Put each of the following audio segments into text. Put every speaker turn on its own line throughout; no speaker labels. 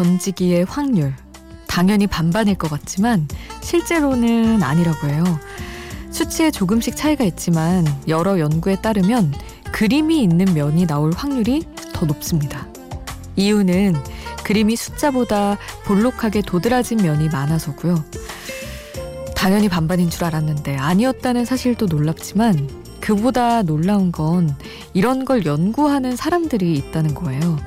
던지기의 확률. 당연히 반반일 것 같지만 실제로는 아니라고 해요. 수치에 조금씩 차이가 있지만 여러 연구에 따르면 그림이 있는 면이 나올 확률이 더 높습니다. 이유는 그림이 숫자보다 볼록하게 도드라진 면이 많아서고요. 당연히 반반인 줄 알았는데 아니었다는 사실도 놀랍지만 그보다 놀라운 건 이런 걸 연구하는 사람들이 있다는 거예요.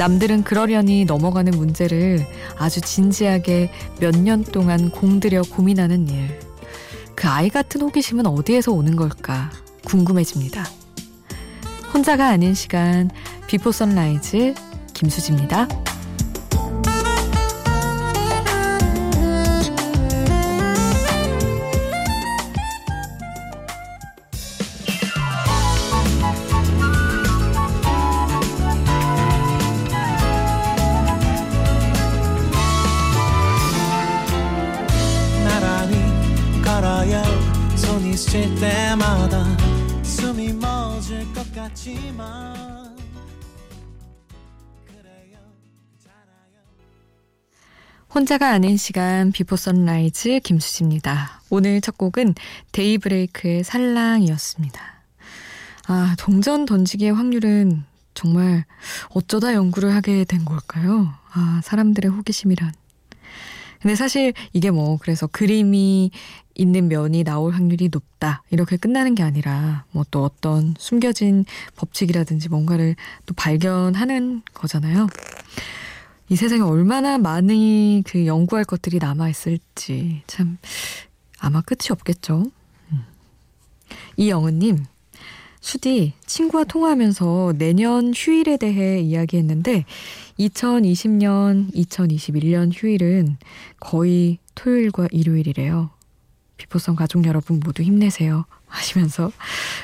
남들은 그러려니 넘어가는 문제를 아주 진지하게 몇 년 동안 공들여 고민하는 일. 그 아이 같은 호기심은 어디에서 오는 걸까 궁금해집니다. 혼자가 아닌 시간 Before Sunrise 김수지입니다. 스칠 때마다 숨이 멎을 것 같지만 혼자가 아닌 시간 Before Sunrise 김수지입니다. 오늘 첫 곡은 데이브레이크의 살랑이었습니다. 아, 동전 던지기의 확률은 정말 어쩌다 연구를 하게 된 걸까요? 아, 사람들의 호기심이란. 근데 사실 이게 뭐 그래서 그림이 있는 면이 나올 확률이 높다 이렇게 끝나는 게 아니라 뭐 또 어떤 숨겨진 법칙이라든지 뭔가를 또 발견하는 거잖아요. 이 세상에 얼마나 많이 그 연구할 것들이 남아 있을지 참 아마 끝이 없겠죠. 음. 이영은님 수디 친구와 통화하면서 내년 휴일에 대해 이야기했는데 2020년, 2021년 휴일은 거의 토요일과 일요일이래요. 비포성 가족 여러분 모두 힘내세요. 하시면서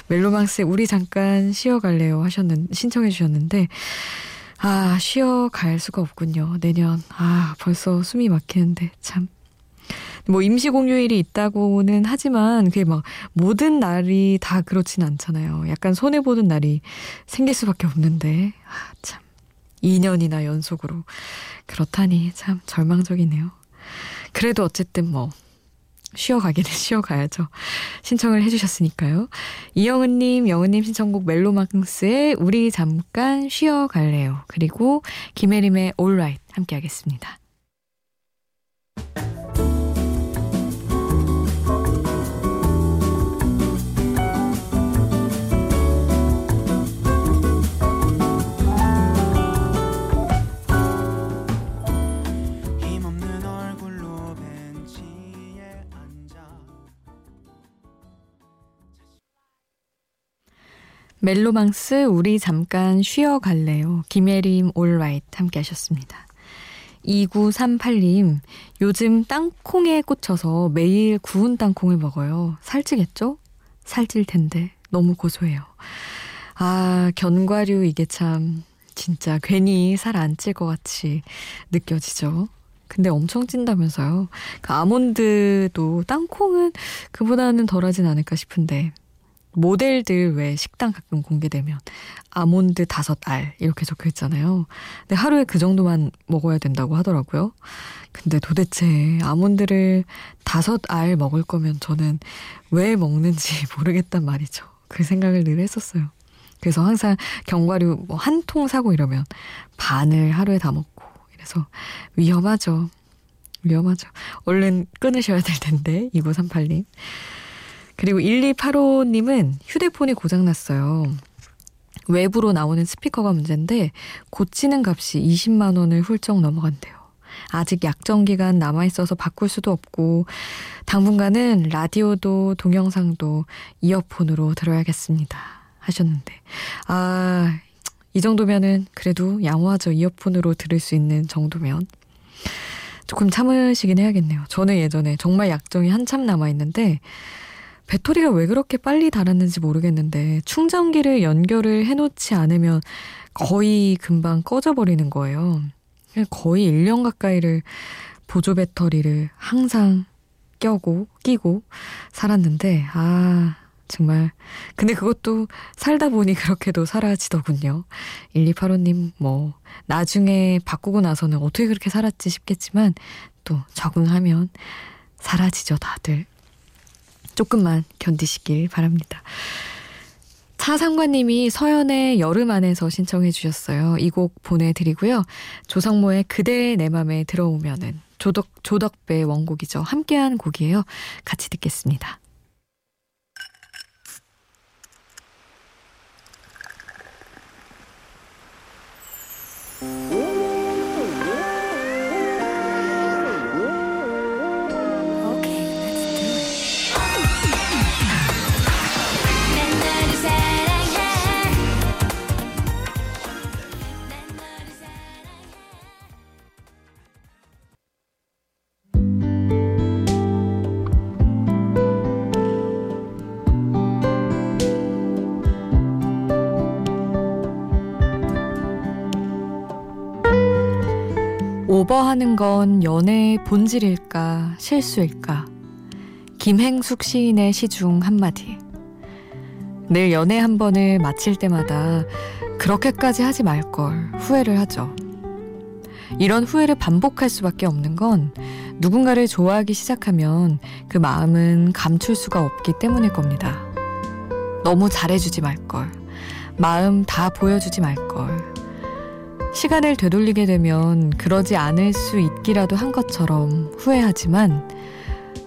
멜로망스에 우리 잠깐 쉬어갈래요 하셨는 신청해 주셨는데 아 쉬어갈 수가 없군요. 내년 아 벌써 숨이 막히는데 참 뭐 임시 공휴일이 있다고는 하지만 그게 막 모든 날이 다 그렇진 않잖아요. 약간 손해 보는 날이 생길 수밖에 없는데 아 참. 2년이나 연속으로 그렇다니 참 절망적이네요. 그래도 어쨌든 뭐 쉬어가기는 쉬어가야죠. 신청을 해주셨으니까요. 이영은님, 영은님 신청곡 멜로망스의 우리 잠깐 쉬어갈래요. 그리고 김혜림의 Alright 함께 하겠습니다. 멜로망스 우리 잠깐 쉬어갈래요. 김혜림 올라이트 함께 하셨습니다. 2938님, 요즘 땅콩에 꽂혀서 매일 구운 땅콩을 먹어요. 살찌겠죠? 살찔 텐데 너무 고소해요. 아, 견과류 이게 참 진짜 괜히 살 안 찔 것 같이 느껴지죠. 근데 엄청 찐다면서요. 그 아몬드도 땅콩은 그보다는 덜하진 않을까 싶은데 모델들 왜 식당 가끔 공개되면 아몬드 다섯 알 이렇게 적혀 있잖아요. 근데 하루에 그 정도만 먹어야 된다고 하더라고요. 근데 도대체 아몬드를 다섯 알 먹을 거면 저는 왜 먹는지 모르겠단 말이죠. 그 생각을 늘 했었어요. 그래서 항상 견과류 뭐 한 통 사고 이러면 반을 하루에 다 먹고 이래서 위험하죠. 위험하죠. 얼른 끊으셔야 될 텐데 2938님. 그리고 1285님은 휴대폰이 고장났어요. 외부로 나오는 스피커가 문제인데 고치는 값이 20만 원을 훌쩍 넘어간대요. 아직 약정 기간 남아 있어서 바꿀 수도 없고 당분간은 라디오도 동영상도 이어폰으로 들어야겠습니다. 하셨는데 아, 이 정도면은 그래도 양호하죠. 이어폰으로 들을 수 있는 정도면 조금 참으시긴 해야겠네요. 저는 예전에 정말 약정이 한참 남아 있는데 배터리가 왜 그렇게 빨리 닳았는지 모르겠는데 충전기를 연결을 해놓지 않으면 거의 금방 꺼져버리는 거예요. 거의 1년 가까이를 보조 배터리를 항상 껴고 끼고 살았는데 아 정말. 근데 그것도 살다 보니 그렇게도 사라지더군요. 1285님, 뭐, 나중에 바꾸고 나서는 어떻게 그렇게 살았지 싶겠지만, 또 적응하면 사라지죠, 다들. 조금만 견디시길 바랍니다. 차상관님이 서연의 여름 안에서 신청해 주셨어요. 이 곡 보내드리고요. 조성모의 그대 내 맘에 들어오면은 조덕, 조덕배 원곡이죠. 함께한 곡이에요. 같이 듣겠습니다. 오버하는 건 연애의 본질일까, 실수일까? 김행숙 시인의 시 중 한마디. 늘 연애 한 번을 마칠 때마다 그렇게까지 하지 말 걸 후회를 하죠. 이런 후회를 반복할 수밖에 없는 건 누군가를 좋아하기 시작하면 그 마음은 감출 수가 없기 때문일 겁니다. 너무 잘해주지 말걸. 마음 다 보여주지 말걸. 시간을 되돌리게 되면 그러지 않을 수 있기라도 한 것처럼 후회하지만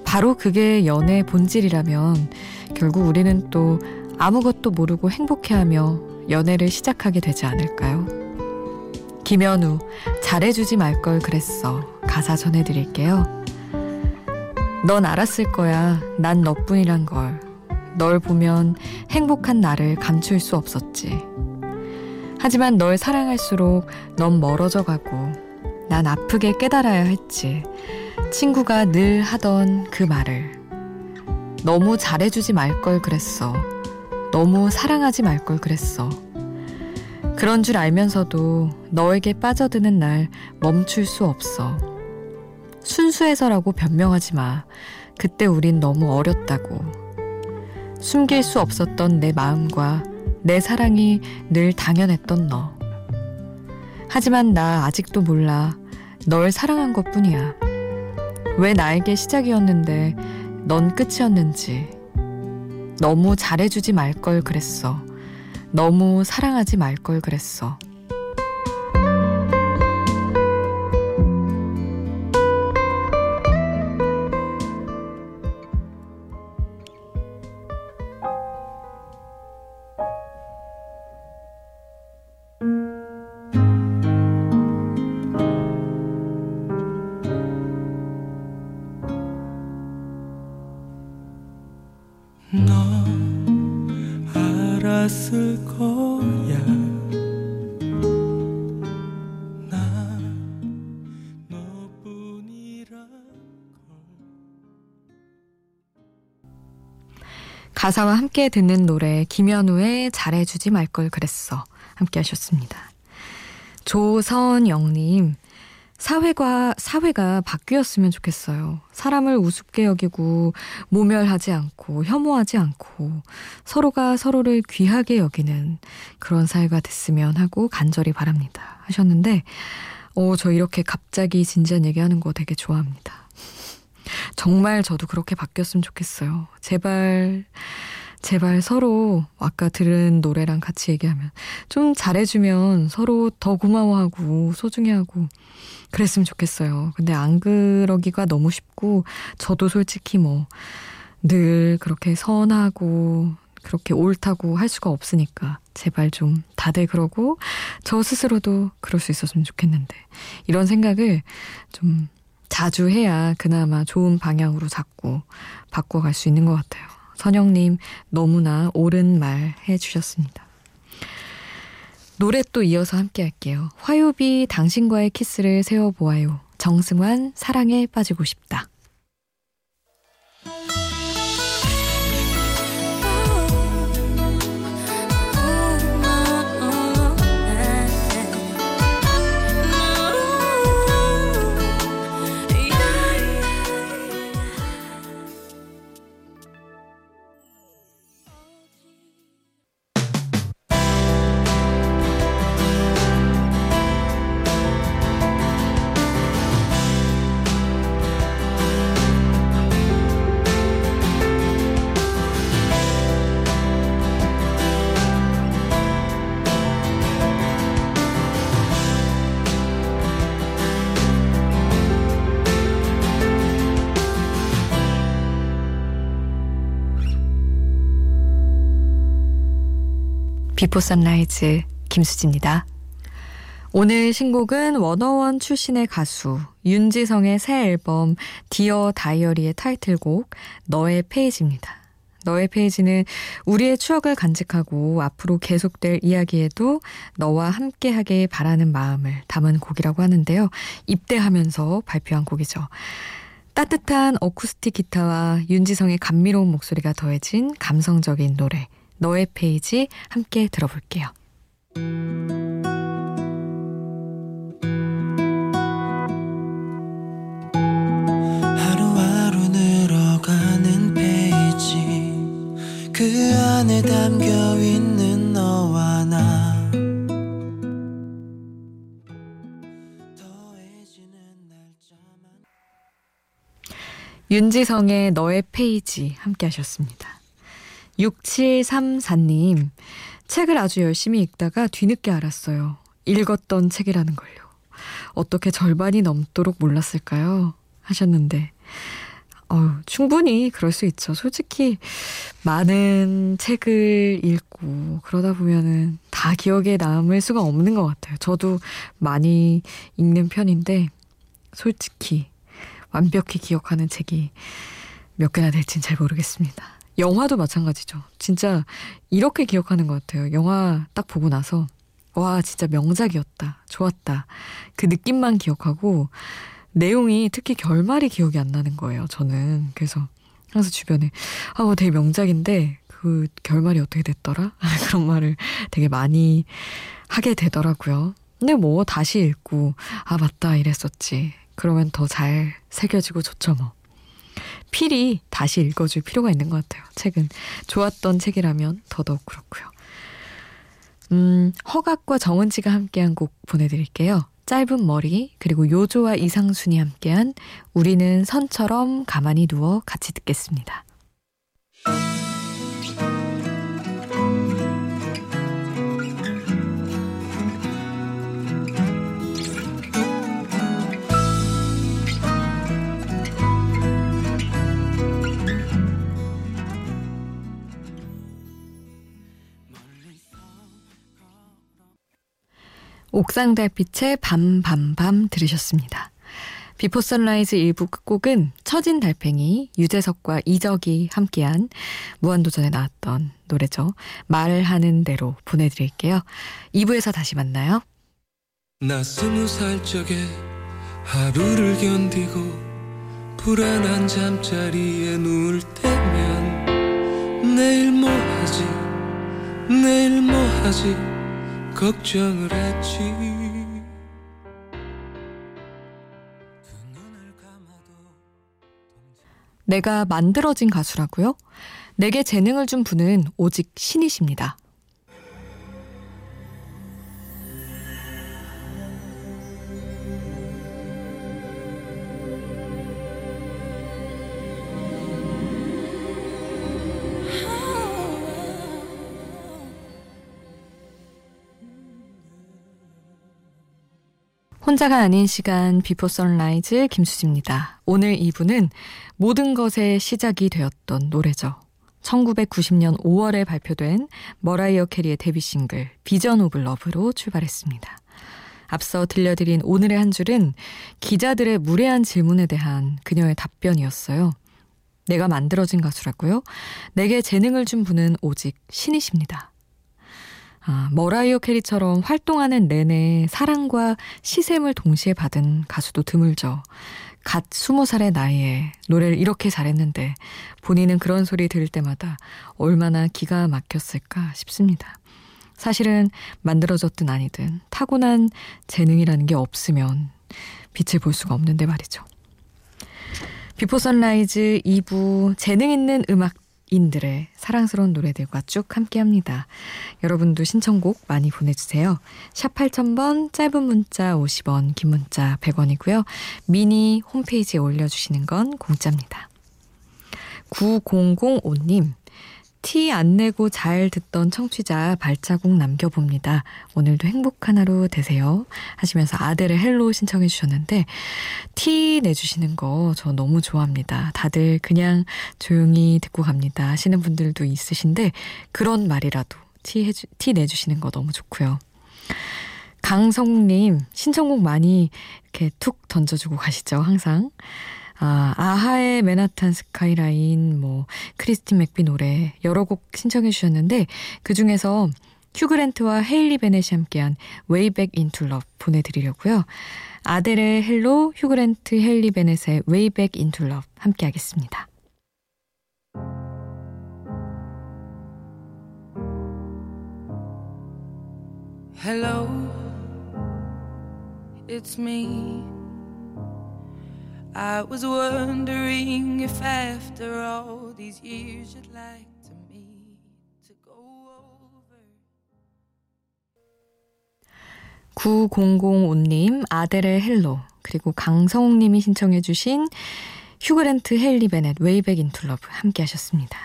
바로 그게 연애의 본질이라면 결국 우리는 또 아무것도 모르고 행복해하며 연애를 시작하게 되지 않을까요? 김현우, 잘해주지 말 걸 그랬어. 가사 전해드릴게요. 넌 알았을 거야. 난 너뿐이란 걸. 널 보면 행복한 나를 감출 수 없었지. 하지만 널 사랑할수록 넌 멀어져 가고 난 아프게 깨달아야 했지. 친구가 늘 하던 그 말을. 너무 잘해주지 말 걸 그랬어. 너무 사랑하지 말 걸 그랬어. 그런 줄 알면서도 너에게 빠져드는 날 멈출 수 없어. 순수해서라고 변명하지 마. 그때 우린 너무 어렸다고. 숨길 수 없었던 내 마음과 내 사랑이 늘 당연했던 너. 하지만 나 아직도 몰라. 널 사랑한 것 뿐이야. 왜 나에게 시작이었는데 넌 끝이었는지. 너무 잘해주지 말 걸 그랬어. 너무 사랑하지 말 걸 그랬어. 가사와 함께 듣는 노래 김현우의 잘해주지 말 걸 그랬어 함께 하셨습니다. 조선영님 사회가, 사회가 바뀌었으면 좋겠어요. 사람을 우습게 여기고, 모멸하지 않고, 혐오하지 않고, 서로가 서로를 귀하게 여기는 그런 사회가 됐으면 하고 간절히 바랍니다. 하셨는데, 어, 저 이렇게 갑자기 진지한 얘기하는 거 되게 좋아합니다. 정말 저도 그렇게 바뀌었으면 좋겠어요. 제발, 제발 서로 아까 들은 노래랑 같이 얘기하면 좀 잘해주면 서로 더 고마워하고 소중해하고 그랬으면 좋겠어요. 근데 안 그러기가 너무 쉽고 저도 솔직히 뭐 늘 그렇게 선하고 그렇게 옳다고 할 수가 없으니까 제발 좀 다들 그러고 저 스스로도 그럴 수 있었으면 좋겠는데 이런 생각을 좀 자주 해야 그나마 좋은 방향으로 자꾸 바꿔갈 수 있는 것 같아요. 선영님 너무나 옳은 말 해주셨습니다. 노래 또 이어서 함께 할게요. 화요비 당신과의 키스를 세워보아요. 정승환 사랑에 빠지고 싶다. Before Sunrise 김수지입니다. 오늘 신곡은 워너원 출신의 가수 윤지성의 새 앨범 디어 다이어리의 타이틀곡 너의 페이지입니다. 너의 페이지는 우리의 추억을 간직하고 앞으로 계속될 이야기에도 너와 함께하길 바라는 마음을 담은 곡이라고 하는데요. 입대하면서 발표한 곡이죠. 따뜻한 어쿠스틱 기타와 윤지성의 감미로운 목소리가 더해진 감성적인 노래 너의 페이지 함께 들어볼게요. 하루하루 늘어가는 페이지 그 안에 담겨 있는 너와 나 윤지성의 너의 페이지 함께 하셨습니다. 6734님, 책을 아주 열심히 읽다가 뒤늦게 알았어요. 읽었던 책이라는 걸요. 어떻게 절반이 넘도록 몰랐을까요? 하셨는데, 어 충분히 그럴 수 있죠. 솔직히 많은 책을 읽고 그러다 보면은 다 기억에 남을 수가 없는 것 같아요. 저도 많이 읽는 편인데, 솔직히 완벽히 기억하는 책이 몇 개나 될진 잘 모르겠습니다. 영화도 마찬가지죠. 진짜 이렇게 기억하는 것 같아요. 영화 딱 보고 나서 와 진짜 명작이었다. 좋았다. 그 느낌만 기억하고 내용이 특히 결말이 기억이 안 나는 거예요. 저는 그래서 항상 주변에 아 뭐 되게 명작인데 그 결말이 어떻게 됐더라? 그런 말을 되게 많이 하게 되더라고요. 근데 뭐 다시 읽고 아 맞다 이랬었지. 그러면 더 잘 새겨지고 좋죠 뭐. 필히 다시 읽어줄 필요가 있는 것 같아요. 책은 좋았던 책이라면 더더욱 그렇고요. 음, 허각과 정은지가 함께한 곡 보내드릴게요. 짧은 머리 그리고 요조와 이상순이 함께한 우리는 선처럼 가만히 누워 같이 듣겠습니다. 옥상 달빛의 밤밤밤 들으셨습니다. Before Sunrise 일부 끝곡은 처진 달팽이, 유재석과 이적이 함께한 무한도전에 나왔던 노래죠. 말하는 대로 보내드릴게요. 2부에서 다시 만나요. 나 스무 살 적에 하루를 견디고 불안한 잠자리에 누울 때면 내일 뭐 하지 내일 뭐 하지 걱정을 했지 내가 만들어진 가수라고요? 내게 재능을 준 분은 오직 신이십니다. 혼자가 아닌 시간 Before Sunrise 김수지입니다. 오늘 2부는 모든 것의 시작이 되었던 노래죠. 1990년 5월에 발표된 머라이어 캐리의 데뷔 싱글 Vision of Love로 출발했습니다. 앞서 들려드린 오늘의 한 줄은 기자들의 무례한 질문에 대한 그녀의 답변이었어요. 내가 만들어진 가수라고요? 내게 재능을 준 분은 오직 신이십니다. 아, 머라이어 캐리처럼 활동하는 내내 사랑과 시샘을 동시에 받은 가수도 드물죠. 갓 스무 살의 나이에 노래를 이렇게 잘했는데 본인은 그런 소리 들을 때마다 얼마나 기가 막혔을까 싶습니다. 사실은 만들어졌든 아니든 타고난 재능이라는 게 없으면 빛을 볼 수가 없는데 말이죠. 비포 선라이즈 2부 재능 있는 음악 인들의 사랑스러운 노래들과 쭉 함께합니다. 여러분도 신청곡 많이 보내주세요. 샵 8000번 짧은 문자 50원 긴 문자 100원이고요. 미니 홈페이지에 올려주시는 건 공짜입니다. 9005님 티 안 내고 잘 듣던 청취자 발자국 남겨봅니다. 오늘도 행복한 하루 되세요. 하시면서 아델의 Hello 신청해 주셨는데 티 내주시는 거 저 너무 좋아합니다. 다들 그냥 조용히 듣고 갑니다 하시는 분들도 있으신데 그런 말이라도 티, 해주, 티 내주시는 거 너무 좋고요. 강성님, 신청곡 많이 이렇게 툭 던져주고 가시죠, 항상. 아, 아하의 Manhattan Skyline, 뭐, 크리스틴 맥비 노래, 여러 곡 신청해 주셨는데, 그 중에서 휴그랜트와 헤일리 베넷이 함께한 Way Back Into Love 보내드리려고요. 아델의 Hello, 휴그랜트, 헤일리 베넷의 Way Back Into Love 함께 하겠습니다. Hello, it's me. I was wondering if after all these years you'd like to me to go over. 9005님, 아델의 헬로, 그리고 강성욱님이 신청해주신 휴그랜트 헬리 베넷, 웨이백 인툴 러브 함께 하셨습니다.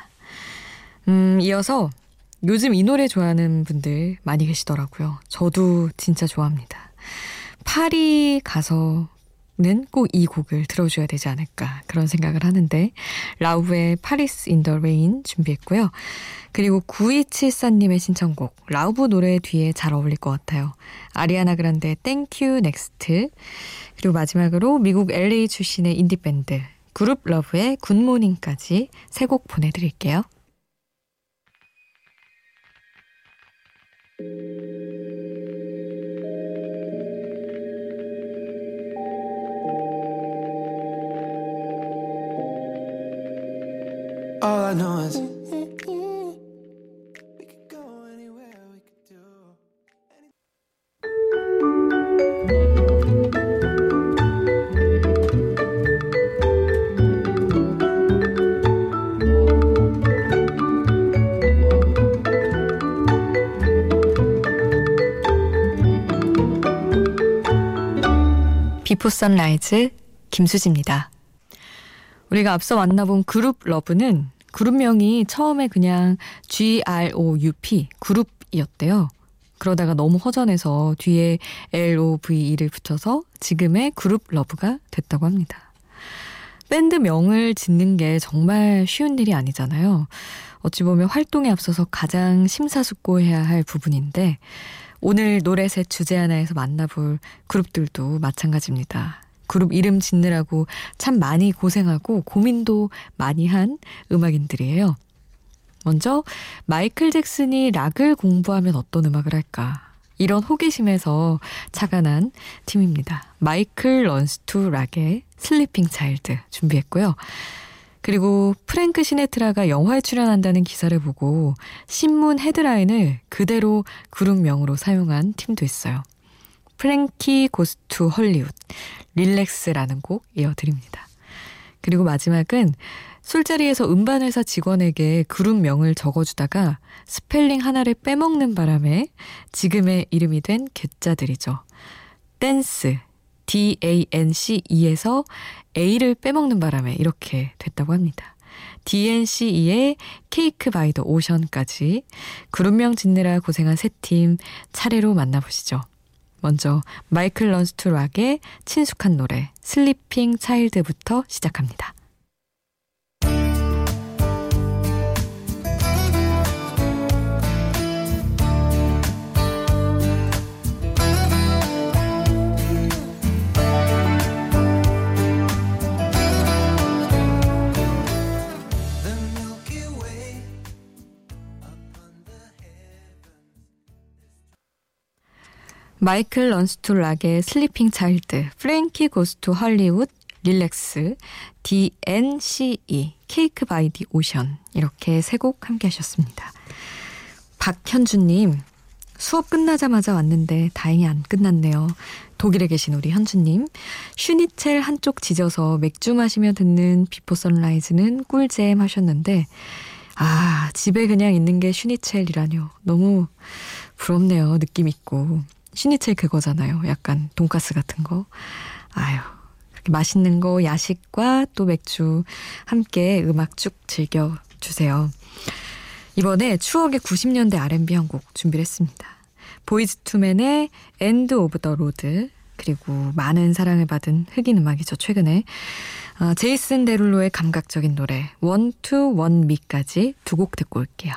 음, 이어서 요즘 이 노래 좋아하는 분들 많이 계시더라고요. 저도 진짜 좋아합니다. 파리 가서 는 꼭 이 곡을 들어줘야 되지 않을까 그런 생각을 하는데 라우브의 The Rain 준비했고요. 그리고 9274님의 신청곡 라우브 노래 뒤에 잘 어울릴 것 같아요. 아리아나 그란데 Thank You Next 그리고 마지막으로 미국 LA 출신의 인디밴드 그룹 러브의 굿모닝까지 세 곡 보내드릴게요. All I know is 비포 선라이즈 김수지입니다. 우리가 앞서 만나본 그룹 러브는 그룹명이 처음에 그냥 G-R-O-U-P 그룹이었대요. 그러다가 너무 허전해서 뒤에 L-O-V-E를 붙여서 지금의 그룹 러브가 됐다고 합니다. 밴드 명을 짓는 게 정말 쉬운 일이 아니잖아요. 어찌 보면 활동에 앞서서 가장 심사숙고해야 할 부분인데 오늘 노래셋 주제 하나에서 만나볼 그룹들도 마찬가지입니다. 그룹 이름 짓느라고 참 많이 고생하고 고민도 많이 한 음악인들이에요. 먼저 마이클 잭슨이 락을 공부하면 어떤 음악을 할까? 이런 호기심에서 착안한 팀입니다. 마이클 런스 투 락의 Sleeping Child 준비했고요. 그리고 프랭크 시네트라가 영화에 출연한다는 기사를 보고 신문 헤드라인을 그대로 그룹명으로 사용한 팀도 있어요. 프랭키 고스투 헐리우드 Relax라는 곡 이어드립니다. 그리고 마지막은 술자리에서 음반회사 직원에게 그룹명을 적어주다가 스펠링 하나를 빼먹는 바람에 지금의 이름이 된 괴짜들이죠. 댄스, D-A-N-C-E에서 A를 빼먹는 바람에 이렇게 됐다고 합니다. DNCE의 Cake By The Ocean까지 그룹명 짓느라 고생한 세 팀 차례로 만나보시죠. 먼저 마이클 런스투 락의 친숙한 노래 Sleeping Child부터 시작합니다. 마이클 런스 투 락의 Sleeping Child, 프랭키 고스투 헐리우드, Relax, DNCE, Cake By The Ocean 이렇게 세 곡 함께 하셨습니다. 박현주님 수업 끝나자마자 왔는데 다행히 안 끝났네요. 독일에 계신 우리 현주님 슈니첼 한쪽 지져서 맥주 마시며 듣는 비포 선라이즈는 꿀잼 하셨는데 아 집에 그냥 있는 게 슈니첼이라뇨. 너무 부럽네요. 느낌 있고. 슈니첼 그거잖아요. 약간 돈가스 같은 거. 아유, 그렇게 맛있는 거 야식과 또 맥주 함께 음악 쭉 즐겨 주세요. 이번에 추억의 90년대 R&B 한 곡 준비를 했습니다. 보이즈 투맨의 End Of The Road 그리고 많은 사랑을 받은 흑인 음악이죠. 최근에 어, 제이슨 데룰로의 감각적인 노래 Want To Want Me까지 두 곡 듣고 올게요.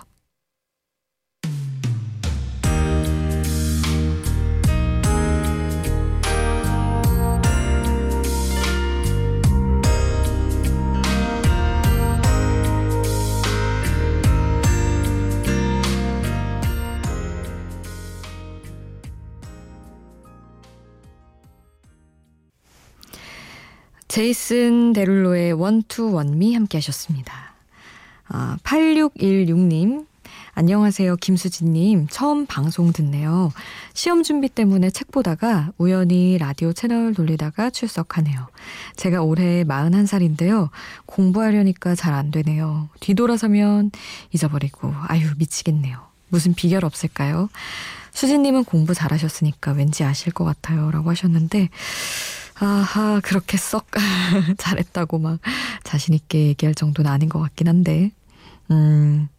제이슨 데룰로의 원투 원미 함께 하셨습니다. 아, 8616님 안녕하세요. 김수진님. 처음 방송 듣네요. 시험 준비 때문에 책 보다가 우연히 라디오 채널 돌리다가 출석하네요. 제가 올해 41살인데요. 공부하려니까 잘 안 되네요. 뒤돌아서면 잊어버리고, 아유, 미치겠네요. 무슨 비결 없을까요? 수진님은 공부 잘하셨으니까 왠지 아실 것 같아요. 라고 하셨는데, 아하, 그렇게 썩 잘했다고 막 자신있게 얘기할 정도는 아닌 것 같긴 한데, 음,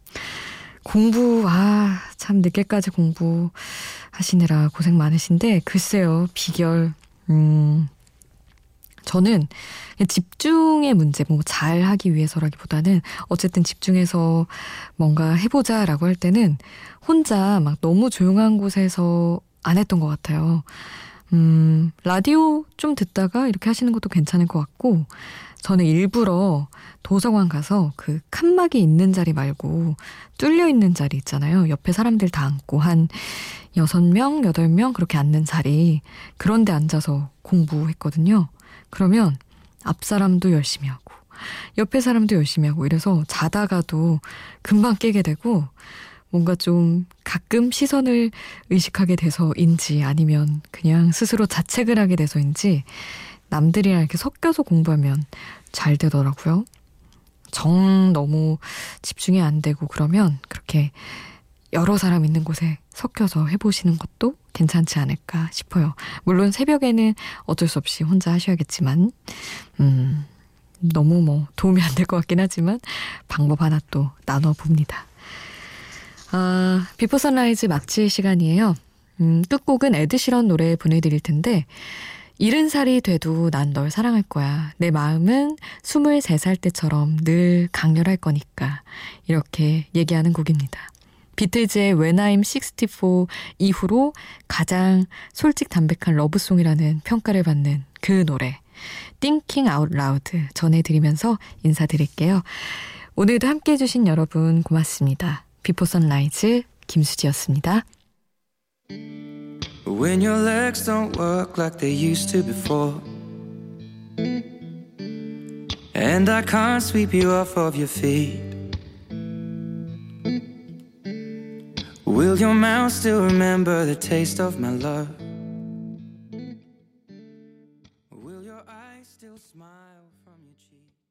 공부, 아, 참 늦게까지 공부하시느라 고생 많으신데, 글쎄요, 비결, 음, 저는 집중의 문제, 뭐 잘 하기 위해서라기보다는 어쨌든 집중해서 뭔가 해보자 라고 할 때는 혼자 막 너무 조용한 곳에서 안 했던 것 같아요. 음, 라디오 좀 듣다가 이렇게 하시는 것도 괜찮을 것 같고, 저는 일부러 도서관 가서 그 칸막이 있는 자리 말고 뚫려 있는 자리 있잖아요. 옆에 사람들 다 앉고 한 여섯 명, 여덟 명 그렇게 앉는 자리 그런 데 앉아서 공부했거든요. 그러면 앞 사람도 열심히 하고 옆에 사람도 열심히 하고 이래서 자다가도 금방 깨게 되고 뭔가 좀 가끔 시선을 의식하게 돼서인지 아니면 그냥 스스로 자책을 하게 돼서인지 남들이랑 이렇게 섞여서 공부하면 잘 되더라고요. 정 너무 집중이 안 되고 그러면 그렇게 여러 사람 있는 곳에 섞여서 해보시는 것도 괜찮지 않을까 싶어요. 물론 새벽에는 어쩔 수 없이 혼자 하셔야겠지만, 음, 너무 뭐 도움이 안 될 것 같긴 하지만 방법 하나 또 나눠봅니다. 아, 비포 선라이즈 마칠 시간이에요. 음, 끝곡은 에드시런 노래 보내드릴 텐데, 일흔 살이 돼도 난 널 사랑할 거야. 내 마음은 23살 때처럼 늘 강렬할 거니까. 이렇게 얘기하는 곡입니다. 비틀즈의 When I'm 64 이후로 가장 솔직 담백한 러브송이라는 평가를 받는 그 노래. Thinking Out Loud 전해드리면서 인사드릴게요. 오늘도 함께 해주신 여러분 고맙습니다. 비포 선라이즈 김수지였습니다. When your legs don't work like they used to before And I can't sweep you off of your feet Will your mouth still remember the taste of my love?